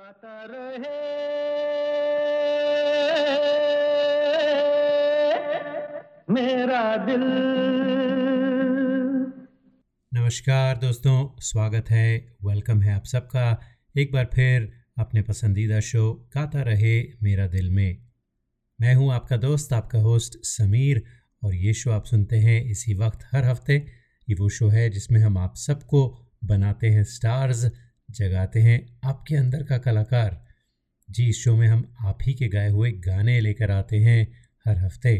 गाता रहे। मेरा दिल। नमस्कार दोस्तों, स्वागत है, वेलकम है आप सबका। एक बार फिर अपने पसंदीदा शो, गाता रहे मेरा दिल में। मैं हूँ आपका दोस्त, आपका होस्ट समीर, और ये शो आप सुनते हैं इसी वक्त, हर हफ़्ते। ये वो शो है जिसमें हम आप सबको बनाते हैं स्टार्स जगाते हैं आपके अंदर का कलाकार। जी, इस शो में हम आप ही के गाए हुए गाने लेकर आते हैं हर हफ़्ते।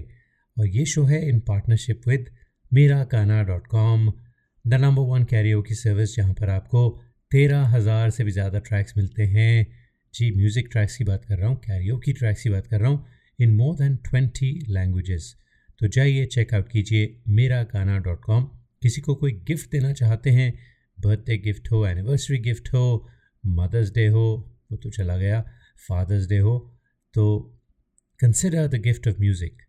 और ये शो है इन पार्टनरशिप विद मेरा काना dot com the number one Cairo की सर्विस जहाँ पर आपको तेरह हज़ार से भी ज़्यादा ट्रैक्स मिलते हैं। जी म्यूज़िक ट्रैक्स की बात कर रहा हूँ कैरियो की ट्रैक्स की बात कर रहा हूँ in more than twenty languages तो जाइए चेकआउट कीजिए मेरा गाना डॉट कॉम किसी को कोई गिफ्ट देना चाहते हैं बर्थडे गिफ्ट हो एनिवर्सरी गिफ्ट हो मदर्स डे हो वो तो चला गया फादर्स डे हो तो consider the gift of music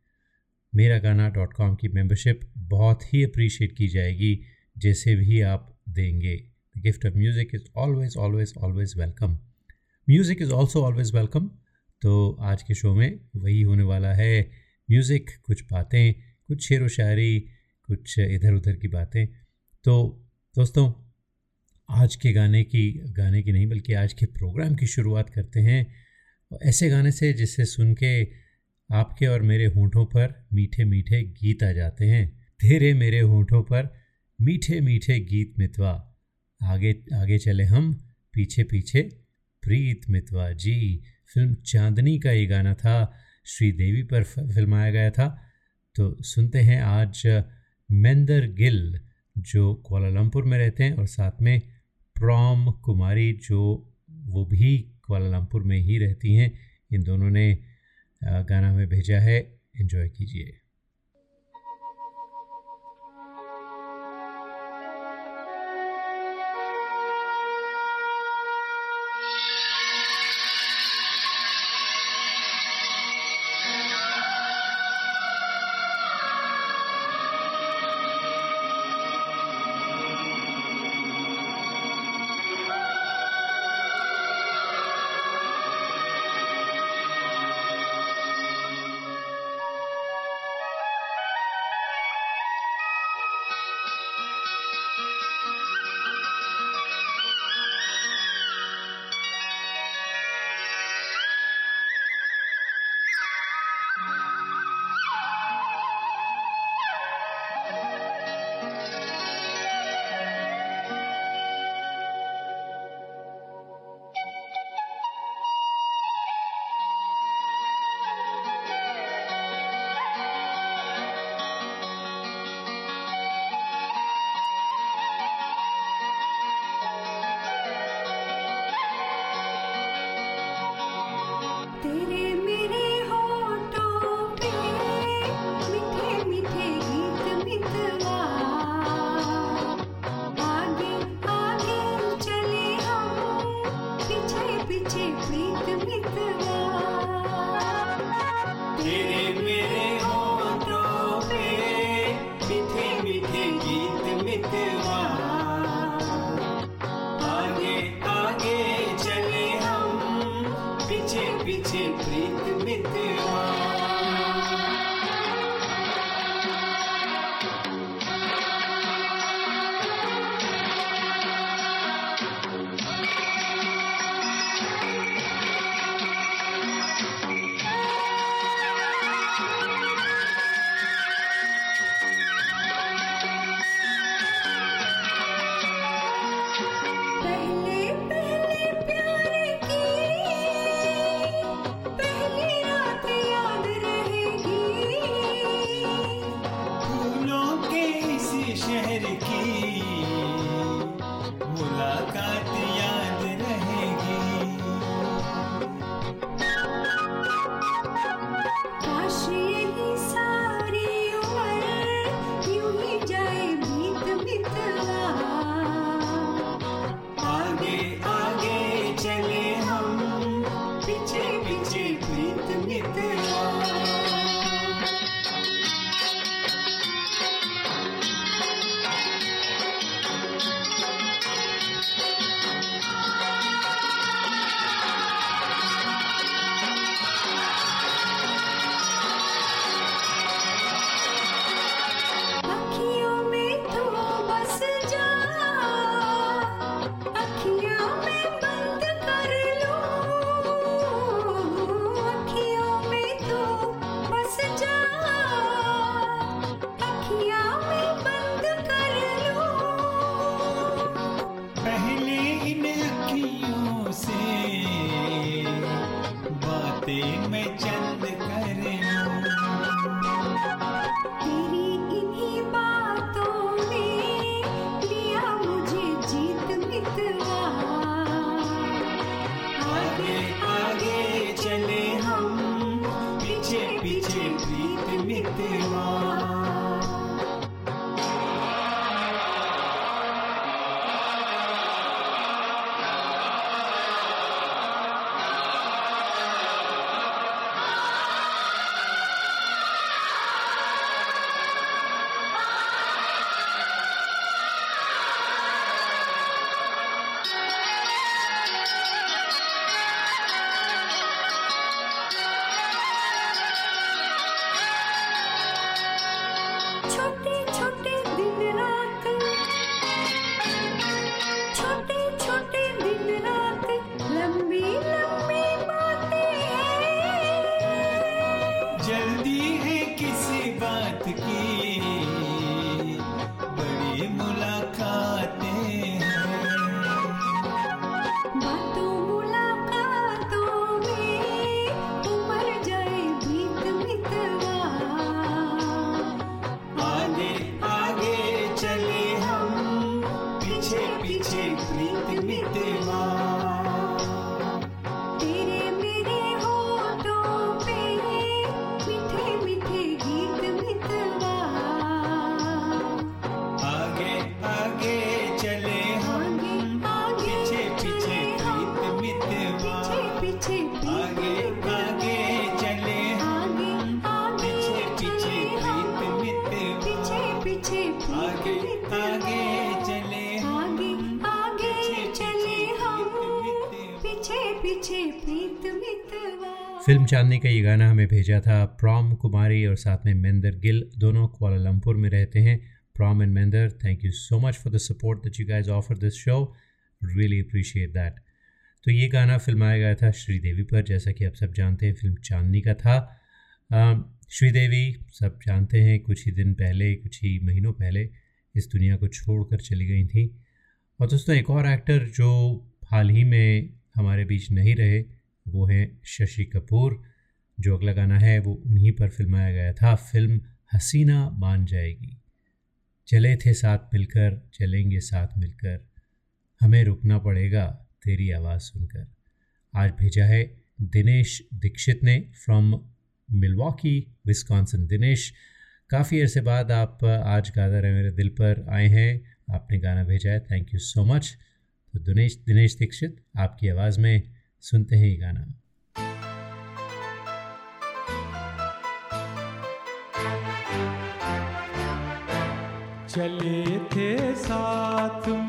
Mera Gana dot com की मेम्बरशिप बहुत ही अप्रिशिएट की जाएगी, जैसे भी आप देंगे। The gift of music is always always always welcome music is also always welcome तो आज के शो में वही होने वाला है। म्यूज़िक कुछ बातें, कुछ शेर व शायरी, कुछ इधर उधर की बातें। तो दोस्तों आज के गाने की गाने की नहीं, बल्कि आज के प्रोग्राम की शुरुआत करते हैं। ऐसे गाने से जिससे सुन के आपके और मेरे होठों पर मीठे मीठे गीत आ जाते हैं। तेरे मेरे होठों पर मीठे मीठे गीत मितवा। आगे आगे चले हम, पीछे पीछे प्रीत मितवा। जी, फ़िल्म चांदनी का ये गाना था, श्रीदेवी पर फिल्माया गया था। तो सुनते हैं आज मेंदर गिल, जो कोलालमपुर में रहते हैं और साथ में प्रॉम कुमारी जो वो भी कुआलालंपुर में ही रहती हैं, इन दोनों ने गाना हमें भेजा है। इन्जॉय कीजिए। 的美。फ़िल्म चांदनी का ये गाना हमें भेजा था। प्रॉम कुमारी और साथ में मेंदर गिल दोनों कोलालमपुर में रहते हैं। प्रॉम and मेंदर thank you so much for the support that you guys offer this show really appreciate that तो ये गाना फिल्माया गया था श्रीदेवी पर, जैसा कि आप सब जानते हैं फ़िल्म चांदनी का था। श्रीदेवी सब जानते हैं, कुछ ही दिन पहले, कुछ ही महीनों पहले इस दुनिया को छोड़कर चली गई थी। और दोस्तों, एक और एक्टर जो हाल ही में हमारे बीच नहीं रहे वो हैं शशि कपूर, जो अगला गाना है वो उन्हीं पर फिल्माया गया था। फ़िल्म हसीना मान जाएगी। चले थे साथ मिलकर, चलेंगे साथ मिलकर। हमें रुकना पड़ेगा तेरी आवाज़ सुनकर। आज भेजा है दिनेश दीक्षित ने फ्रॉम मिलवाकी विस्कॉन्सन दिनेश, काफ़ी अरसे बाद आप आज गादा रहे मेरे दिल पर आए हैं। आपने गाना भेजा है थैंक यू सो मच तो दिनेश दिनेश दीक्षित, आपकी आवाज़ में सुनते हैं ये गाना। चले थे साथ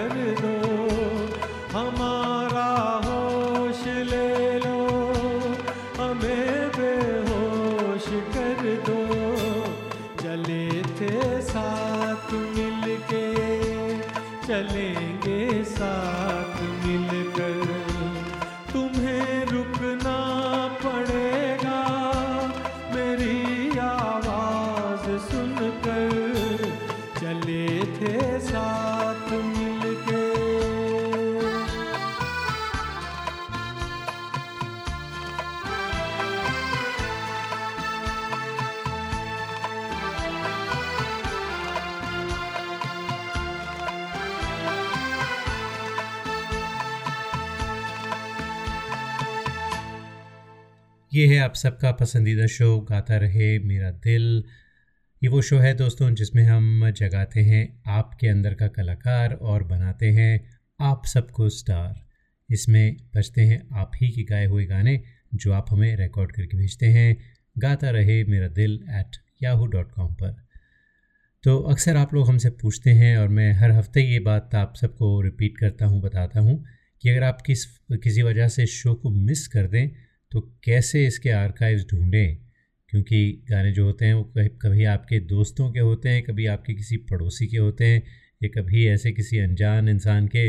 कर दो हमारे आप सबका पसंदीदा शो गाता रहे मेरा दिल। ये वो शो है दोस्तों जिसमें हम जगाते हैं आपके अंदर का कलाकार और बनाते हैं आप सबको स्टार। इसमें बजते हैं आप ही के गाए हुए गाने जो आप हमें रिकॉर्ड करके भेजते हैं। गाता रहे मेरा दिल एट याहू डॉट कॉम पर। तो अक्सर आप लोग हमसे पूछते हैं और मैं हर हफ़्ते ये बात आप सबको रिपीट करता हूँ, बताता हूँ कि अगर आप किस, किसी वजह से शो को मिस कर दें तो कैसे इसके आर्काइव्स ढूंढें? क्योंकि गाने जो होते हैं, वो कभी आपके दोस्तों के होते हैं, कभी आपके किसी पड़ोसी के होते हैं, या कभी ऐसे किसी अनजान इंसान के,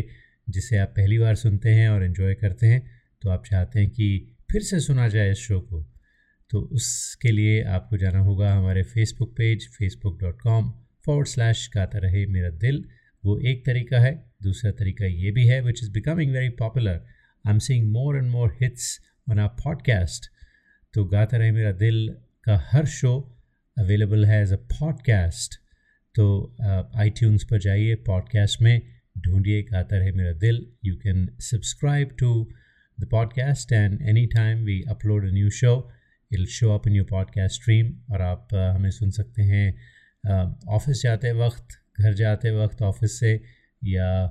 जिसे आप पहली बार सुनते हैं और इन्जॉय करते हैं तो आप चाहते हैं कि फिर से सुना जाए इस शो को। तो उसके लिए आपको जाना होगा हमारे Facebook page Facebook dot com forward slash Gaata Rahe Mera दिल। वो एक तरीका है, दूसरा तरीका ये भी है which is becoming very popular I am seeing more and more hits on our podcast तो गाता रहे मेरा दिल का हर शो अवेलेबल है एज अ पॉडकास्ट तो आई ट्यून्स पर जाइए पॉडकास्ट में ढूंढिए Gaata Rahe Mera Dil. You can subscribe to the podcast and any time we upload a new show it'll show up in your podcast stream और आप uh, हमें सुन सकते हैं ऑफ़िस जाते वक्त घर जाते वक्त ऑफ़िस से या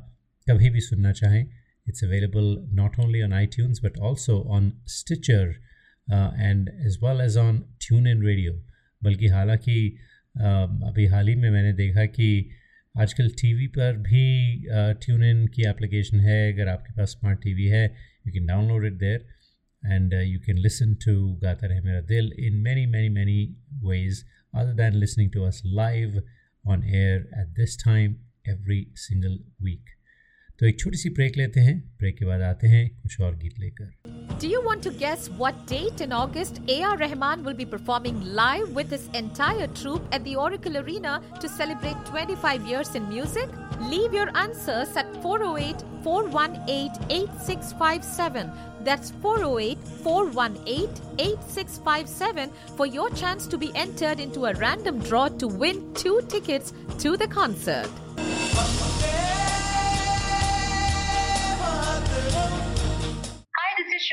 कभी भी सुनना चाहें it's available not only on iTunes but also on Stitcher uh, and as well as on TuneIn Radio. बल्कि हालांकि uh, अभी हाल ही में मैंने देखा कि आजकल टीवी पर भी ट्यून इन की एप्लीकेशन है अगर आपके पास स्मार्ट टीवी है you can download it there and you can listen to गाता रहे मेरा दिल in many many many ways other than listening to us live on air at this time every single week तो एक छोटी सी break लेते हैं ब्रेक के बाद आते हैं कुछ और गीत लेकर Do you want to guess what date in August A.R. Rahman will be performing live with his entire troupe at the Oracle Arena to celebrate 25 years in music? Leave your answers at 408 418 8657. That's 408 418 8657 for your chance to be entered into a random draw to win two tickets to the concert.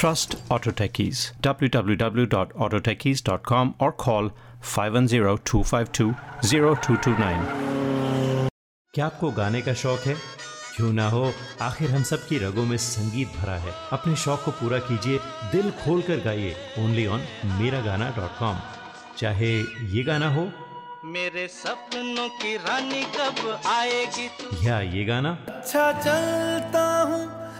Trust Auto Techies. www.autotechies.com or call 510-252-0229. क्या आपको गाने का शौक है? क्यों ना हो? आखिर हम सब की रगों में संगीत भरा है। अपने शौक को पूरा कीजिए दिल खोल कर गाइए। ओनली ऑन मेरा गाना डॉट कॉम चाहे ये गाना हो। मेरे सपनों की रानी कब आएगी? तू या ये गाना। अच्छा चलता हूँ।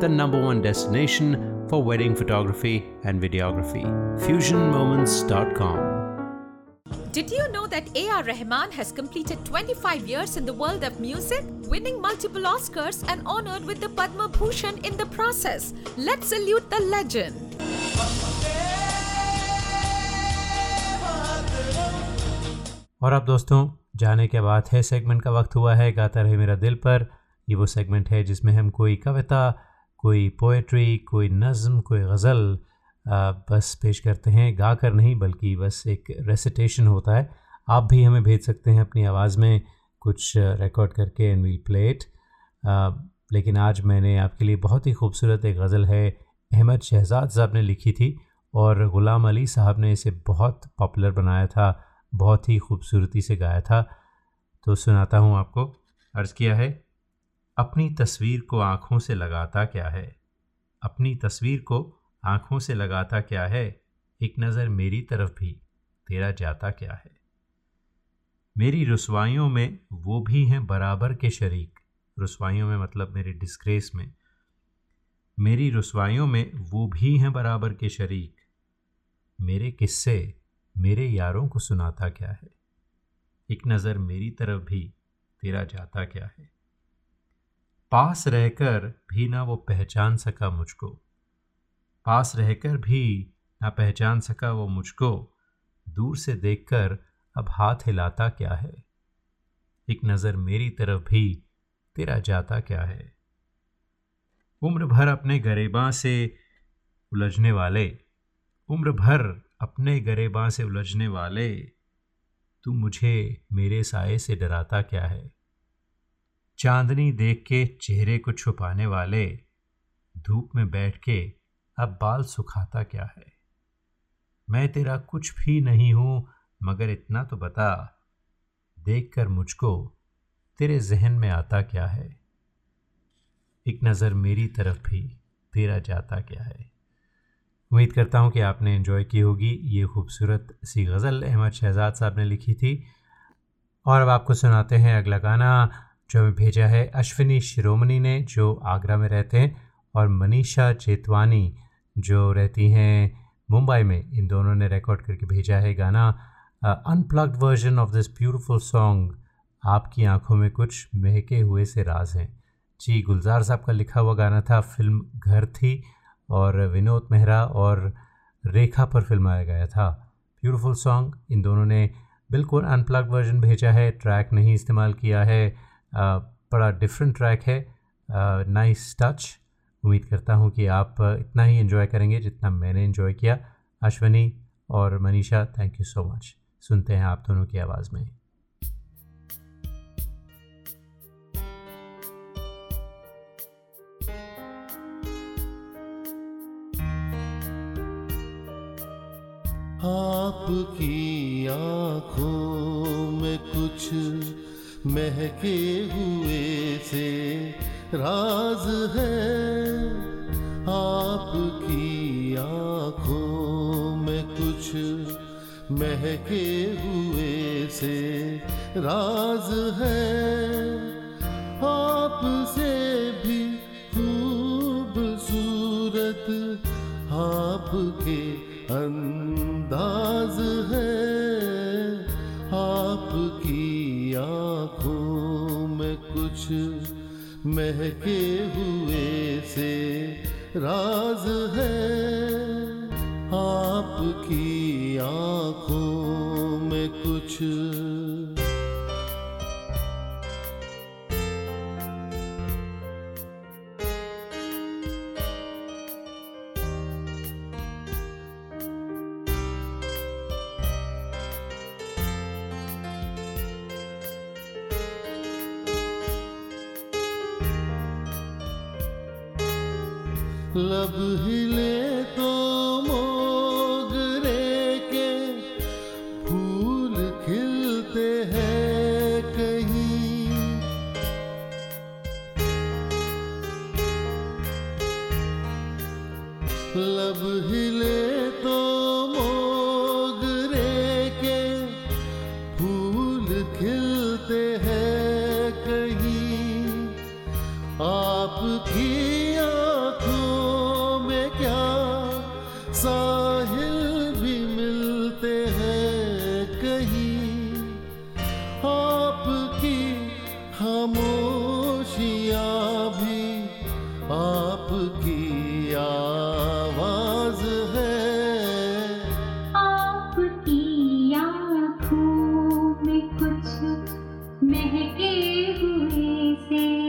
the number one destination for wedding photography and videography. FusionMoments.com. Did you know that A.R. Rahman has completed 25 years in the world of music, winning multiple Oscars and honored with the Padma Bhushan in the process? Let's salute the legend. और अब दोस्तों जाने के बाद है segment का वक्त हुआ है गाता रहे मेरा दिल पर ये वो सेगमेंट है जिसमें हम कोई कविता कोई पोएट्री कोई नज़म, कोई गज़ल बस पेश करते हैं। गा कर नहीं, बल्कि बस एक रेसिटेशन होता है। आप भी हमें भेज सकते हैं अपनी आवाज़ में कुछ रिकॉर्ड करके एंड वील प्ले इट लेकिन आज मैंने आपके लिए बहुत ही खूबसूरत एक गज़ल है, अहमद शहजाद साहब ने लिखी थी और ग़ुलाम अली साहब ने इसे बहुत पॉपुलर बनाया था, बहुत ही खूबसूरती से गाया था। तो सुनाता हूँ आपको। अर्ज़ किया है अपनी तस्वीर को आँखों से लगाता क्या है? अपनी तस्वीर को आँखों से लगाता क्या है? एक नज़र मेरी तरफ़ भी तेरा जाता क्या है? मेरी रसवाइयों में वो भी हैं बराबर के शरीक। रसवाइयों में मतलब मेरे डिस्ग्रेस में। मेरी रसवाइयों में वो भी हैं बराबर के शरीक। मेरे किस्से मेरे यारों को सुनाता क्या है? एक नज़र मेरी तरफ़ भी तेरा जाता क्या है? पास रहकर भी ना वो पहचान सका मुझको। पास रहकर भी ना पहचान सका वो मुझको। दूर से देखकर अब हाथ हिलाता क्या है? एक नज़र मेरी तरफ़ भी तेरा जाता क्या है? उम्र भर अपने गरेबां से उलझने वाले। उम्र भर अपने गरेबां से उलझने वाले। तू मुझे मेरे साय से डराता क्या है? चांदनी देख के चेहरे को छुपाने वाले धूप में बैठ के अब बाल सुखाता क्या है? मैं तेरा कुछ भी नहीं हूँ, मगर इतना तो बता। देख कर मुझको तेरे जहन में आता क्या है? एक नज़र मेरी तरफ़ भी तेरा जाता क्या है? उम्मीद करता हूँ कि आपने इन्जॉय की होगी। ये खूबसूरत सी गज़ल अहमद शहजाद साहब ने लिखी थी। और अब आपको सुनाते हैं अगला गाना। जो हमें भेजा है, अश्विनी शिरोमणि ने, जो आगरा में रहते हैं, और मनीषा चेतवानी जो रहती हैं मुंबई में, इन दोनों ने रिकॉर्ड करके भेजा है गाना unplugged version of this beautiful song आपकी आँखों में कुछ महके हुए से राज हैं। जी, गुलजार साहब का लिखा हुआ गाना था, फ़िल्म घर थी, और विनोद मेहरा और रेखा पर फिल्माया गया था। ब्यूटीफुल सॉन्ग इन दोनों ने बिल्कुल अनप्लग वर्जन भेजा है ट्रैक नहीं इस्तेमाल किया है बड़ा डिफरेंट ट्रैक है। नाइस टच उम्मीद करता हूँ कि आप इतना ही इन्जॉय करेंगे जितना मैंने इन्जॉय किया। अश्वनी और Manisha thank you so much सुनते हैं आप दोनों की आवाज़ में। आपकी आँखों में कुछ महके हुए से राज है आपकी आँखों में कुछ महके हुए से राज है। आपसे भी खूबसूरत, आपके अंदाज महके हुए से राज है आपकी आँखों में कुछ thank you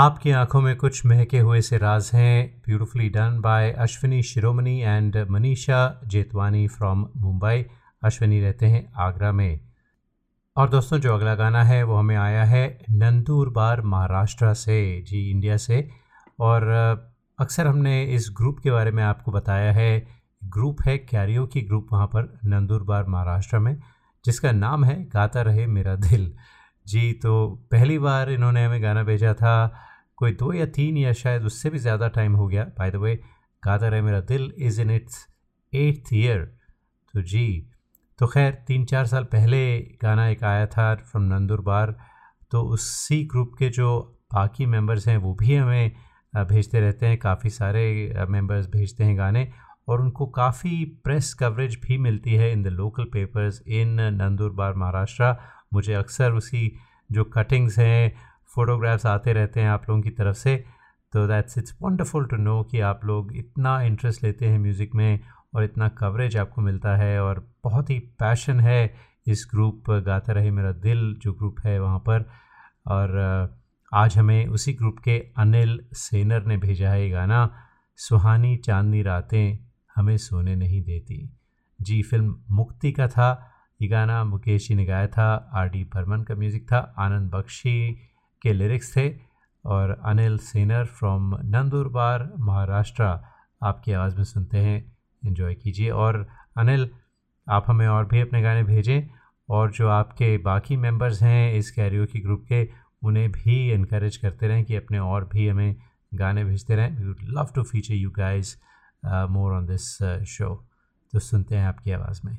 आपकी आँखों में कुछ महके हुए से राज हैं। Beautifully done by Ashwini Shiromani and Manisha Jetwani from Mumbai Ashwini रहते हैं आगरा में। और दोस्तों, जो अगला गाना है, वो हमें आया है नंदूरबार महाराष्ट्र से, जी इंडिया से। और अक्सर हमने इस ग्रुप के बारे में आपको बताया है। ग्रुप है कैरियो की ग्रुप वहाँ पर नंदूरबार महाराष्ट्र में, जिसका नाम है गाता रहे मेरा दिल। जी तो पहली बार इन्होंने हमें गाना भेजा था। कोई दो या तीन या शायद उससे भी ज़्यादा टाइम हो गया। By the way Gaata Rahe Mera Dil is in its eighth year तो जी तो खैर, तीन चार साल पहले गाना एक आया था फ्रॉम नंदुरबार तो उसी ग्रुप के जो बाकी मेंबर्स हैं, वो भी हमें भेजते रहते हैं। काफ़ी सारे मेंबर्स भेजते हैं गाने और उनको काफ़ी प्रेस कवरेज भी मिलती है in the local papers in Nandurbar Maharashtra. मुझे अक्सर उसी जो कटिंग्स हैं फ़ोटोग्राफ्स आते रहते हैं आप लोगों की तरफ़ से तो that's it's wonderful to know कि आप लोग इतना इंटरेस्ट लेते हैं म्यूज़िक में और इतना कवरेज आपको मिलता है और बहुत ही पैशन है इस ग्रुप गाता रहे मेरा दिल जो ग्रुप है वहाँ पर। और आज हमें उसी ग्रुप के अनिल सेनर ने भेजा है ये गाना, सुहानी चांदनी रातें हमें सोने नहीं देती। जी फ़िल्म मुक्ति का था। ये गाना मुकेश जी ने गाया था, आर डी बर्मन का म्यूज़िक था, आनंद बख्शी के लिरिक्स थे और अनिल सेनर फ्रॉम नंदुरबार महाराष्ट्र। आपकी आवाज़ में सुनते हैं। इन्जॉय कीजिए। और अनिल, आप हमें और भी अपने गाने भेजें और जो आपके बाकी मेंबर्स हैं इस कैरियो की ग्रुप के, उन्हें भी इनक्रेज करते रहें कि अपने और भी हमें गाने भेजते रहें। We would love to feature you guys more on this show तो सुनते हैं आपकी आवाज़ में।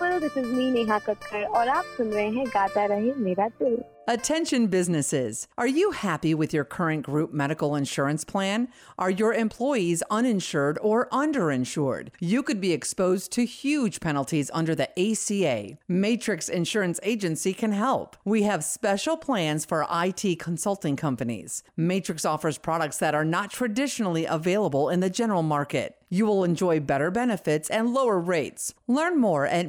people, this is me Neha Kakkar और आप सुन रहे हैं गाता रहे मेरा दिल Attention businesses. Are you happy with your current group medical insurance plan? Are your employees uninsured or underinsured? You could be exposed to huge penalties under the ACA. Matrix Insurance Agency can help. We have special plans for IT consulting companies. Matrix offers products that are not traditionally available in the general market. You will enjoy better benefits and lower rates. Learn more at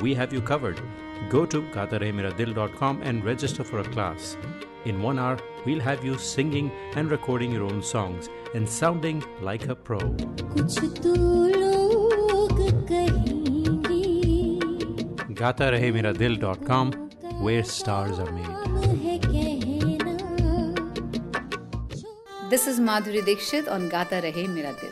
we have you covered. Go to gaataremeradil.com and register for a class. In one hour, we'll have you singing and recording your own songs and sounding like a pro. gaataremeradil.com, where stars are made. This is Madhuri Dixit on Gata Rahe Mera Dil.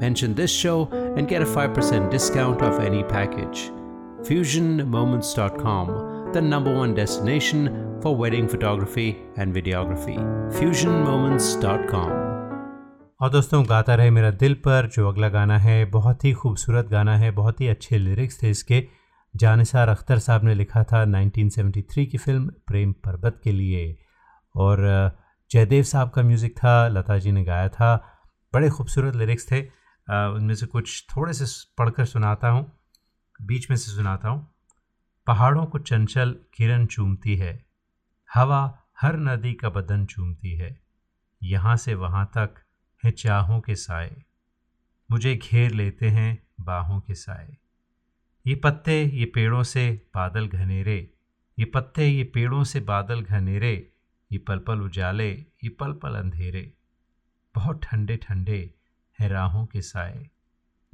Mention this show and get a 5% discount off any package. FusionMoments.com, the number one destination for wedding photography and videography. FusionMoments.com. और दोस्तों गाता रहे मेरा दिल पर जो अगला गाना है बहुत ही खूबसूरत गाना है बहुत ही अच्छे लिरिक्स थे इसके जानिसार अख्तर साहब ने लिखा था 1973 की फ़िल्म प्रेम पर्वत के लिए और जयदेव साहब का म्यूज़िक था लता जी ने गाया था बड़े खूबसूरत लिरिक्स थे उनमें से कुछ थोड़े से, पढ़कर सुनाता हूँ, बीच में से सुनाता हूँ। पहाड़ों को चंचल किरण चूमती है, हवा हर नदी का बदन चूमती है, यहाँ से वहाँ तक है चाहों के साए। मुझे घेर लेते हैं बाहों के साए। ये पत्ते ये पेड़ों से बादल घनेरे, ये पत्ते ये पेड़ों से बादल घनेरे, ये पल पल उजाले, ये पल पल अंधेरे। बहुत ठंडे ठंडे हैं राहों के साए।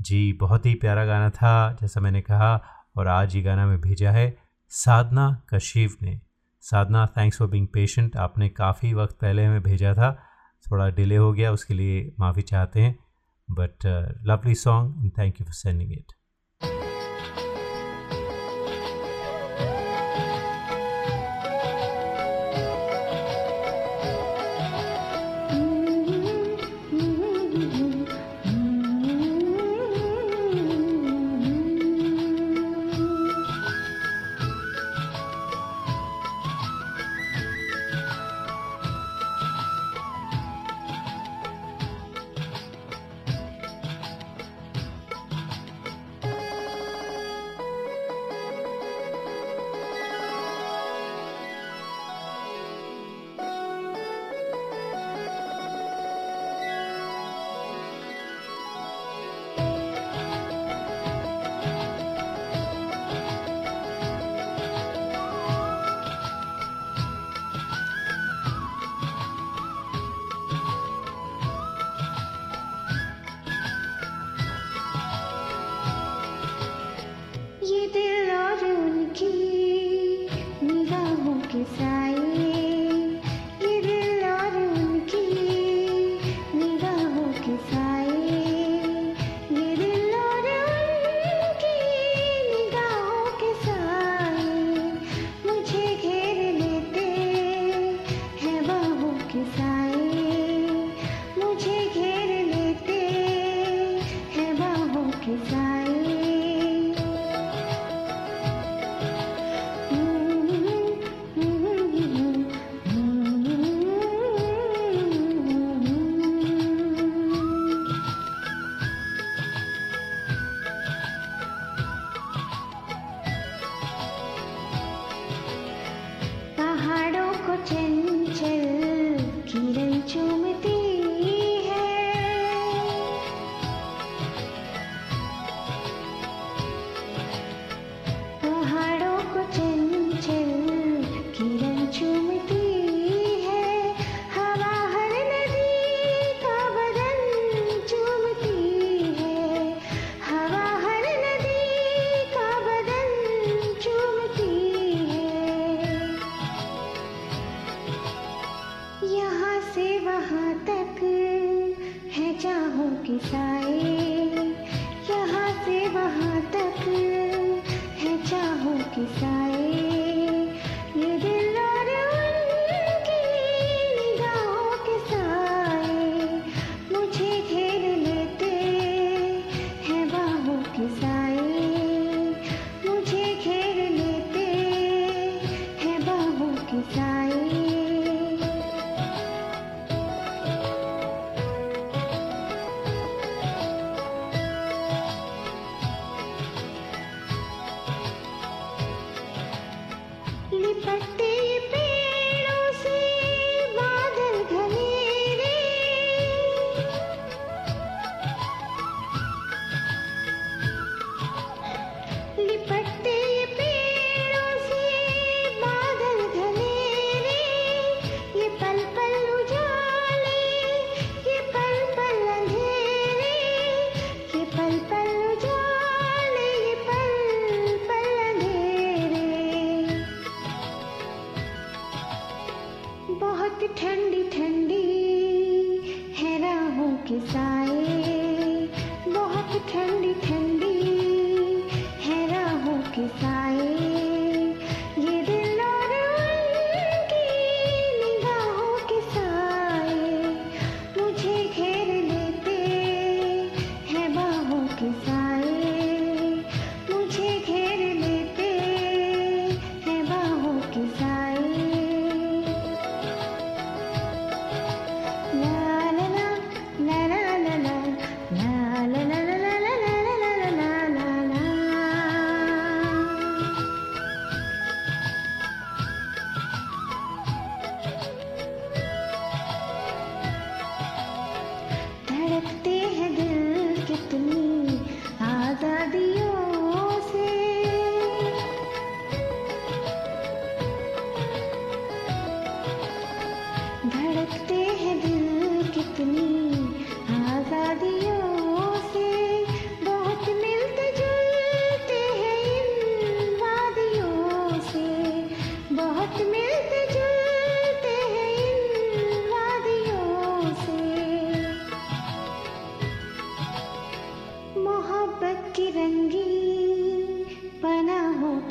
जी, बहुत ही प्यारा गाना था, जैसा मैंने कहा, और आज ये गाना मैं भेजा है साधना कशीफ ने। Sadhana thanks for being patient आपने काफ़ी वक्त पहले हमें भेजा था, थोड़ा डिले हो गया, उसके लिए माफ़ी चाहते हैं। But lovely song and thank you for sending it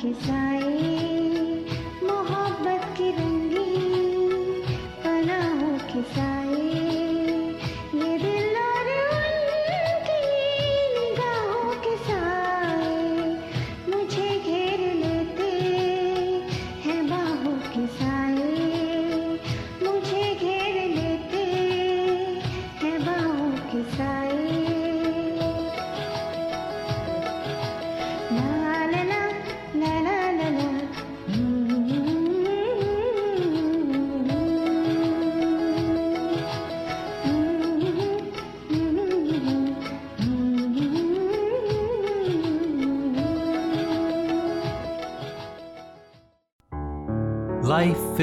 खिसाए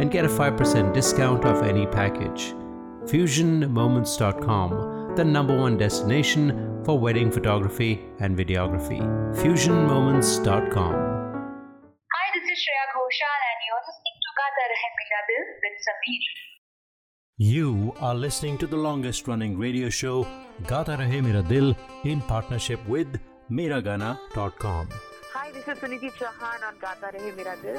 and get a 5% discount off any package. FusionMoments.com, the number one destination for wedding photography and videography. FusionMoments.com. Hi, this is Shreya Ghoshal and you're listening to Gata Rahe Mera Dil with Sameer. You are listening to the longest running radio show, Gata Rahe Mera Dil, in partnership with Miragana.com. Hi, this is Suniti Chauhan on Gata Rahe Mera Dil.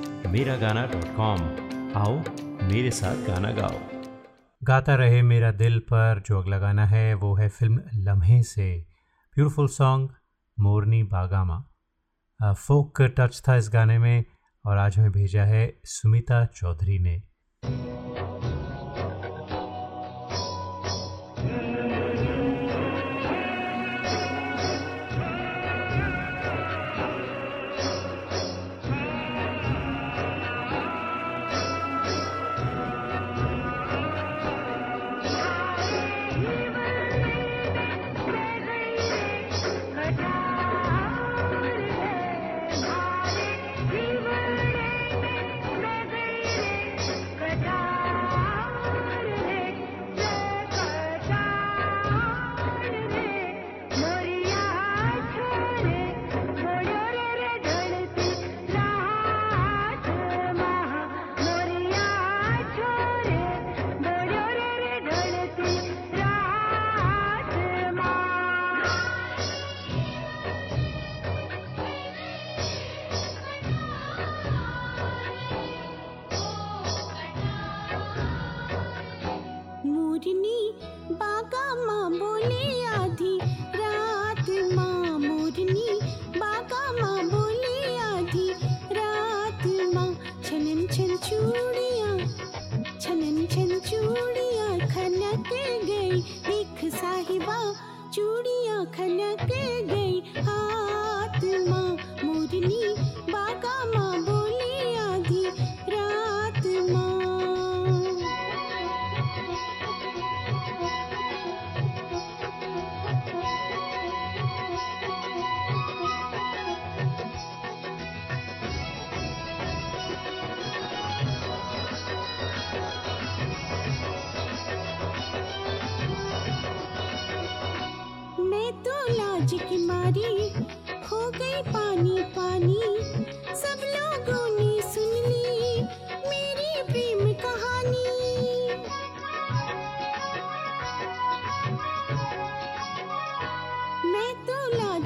Miragana.com. आओ, मेरे साथ गाना गाओ। गाता रहे मेरा दिल पर, जो अगला गाना है, वो है फ़िल्म लम्हे से। Beautiful song, Morni Bagama. Folk touch था इस गाने में, और आज हमें भेजा है सुमिता चौधरी ने।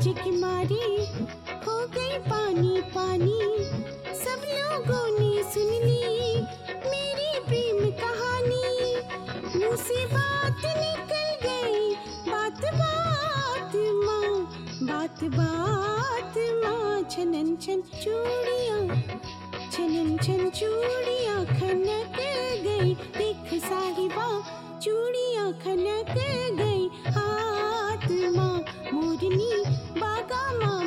लाज की मारी हो गई पानी पानी। सब लोगों ने सुन ली मेरी प्रेम कहानी। मुँह बात निकल गई, बात बात माँ, बात बात माँ। छनन छन चूड़ियाँ, छनन छन चूड़ियाँ खनक गई। देख साहिबा, चूड़ियाँ खनक गई। हाथ माँ मोरनी बागा माँ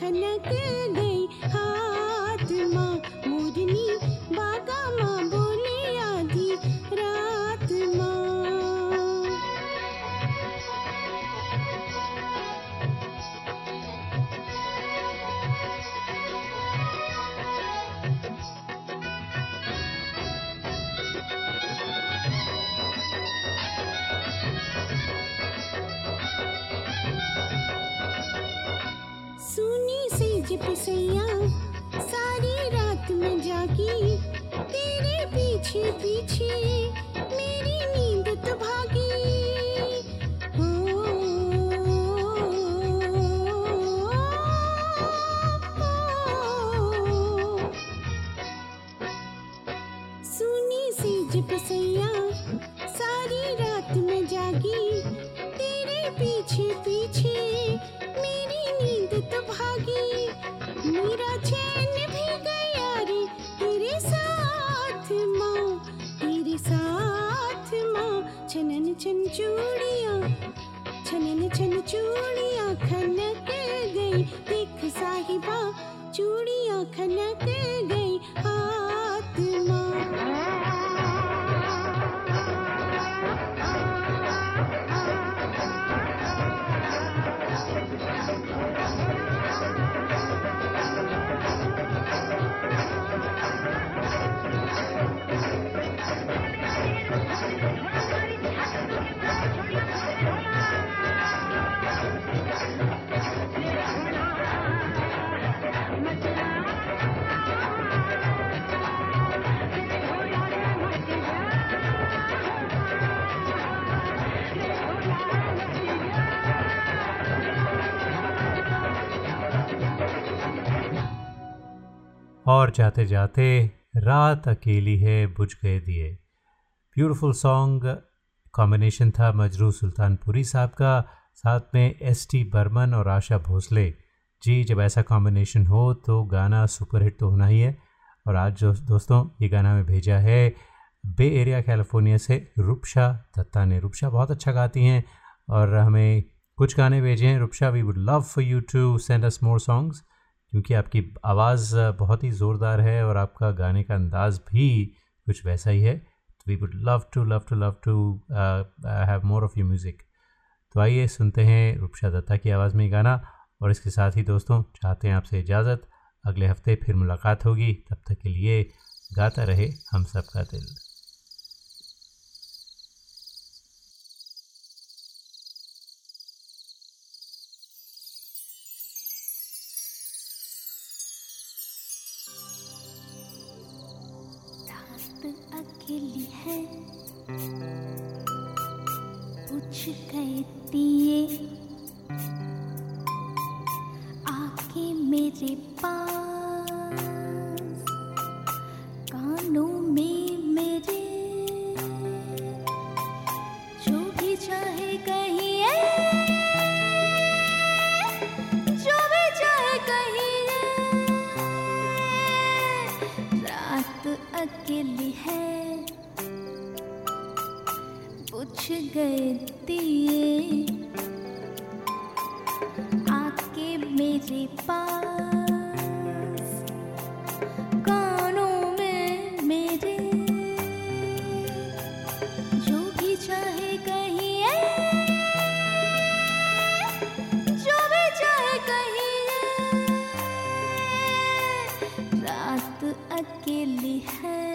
खनक गई हाथ और जाते जाते रात अकेली है बुझ गए दिए। ब्यूटीफुल सॉन्ग कॉम्बिनेशन था मजरू सुल्तानपुरी साहब का, साथ में एस टी बर्मन और आशा भोसले। जी, जब ऐसा कॉम्बिनेशन हो तो गाना सुपरहिट तो होना ही है। और आज जो दोस्तों, ये गाना हमें भेजा है, बे एरिया, कैलिफ़ोर्निया से रूपशा दत्ता ने। रूपशा बहुत अच्छा गाती हैं और हमें कुछ गाने भेजे हैं। Rupsha we would love for you to send us more songs क्योंकि आपकी आवाज़ बहुत ही ज़ोरदार है और आपका गाने का अंदाज़ भी कुछ वैसा ही है। तो we would love to love to love to have more of you music तो आइए सुनते हैं रूपशा दत्ता की आवाज़ में गाना और इसके साथ ही दोस्तों चाहते हैं आपसे इजाज़त। अगले हफ़्ते फिर मुलाकात होगी। तब तक के लिए गाता रहे हम सब का दिल। पूछ गए दिए, आके मेरे पास, कानों में मेरे, जो भी चाहे कहिए जो भी चाहे कहिए रात अकेली है।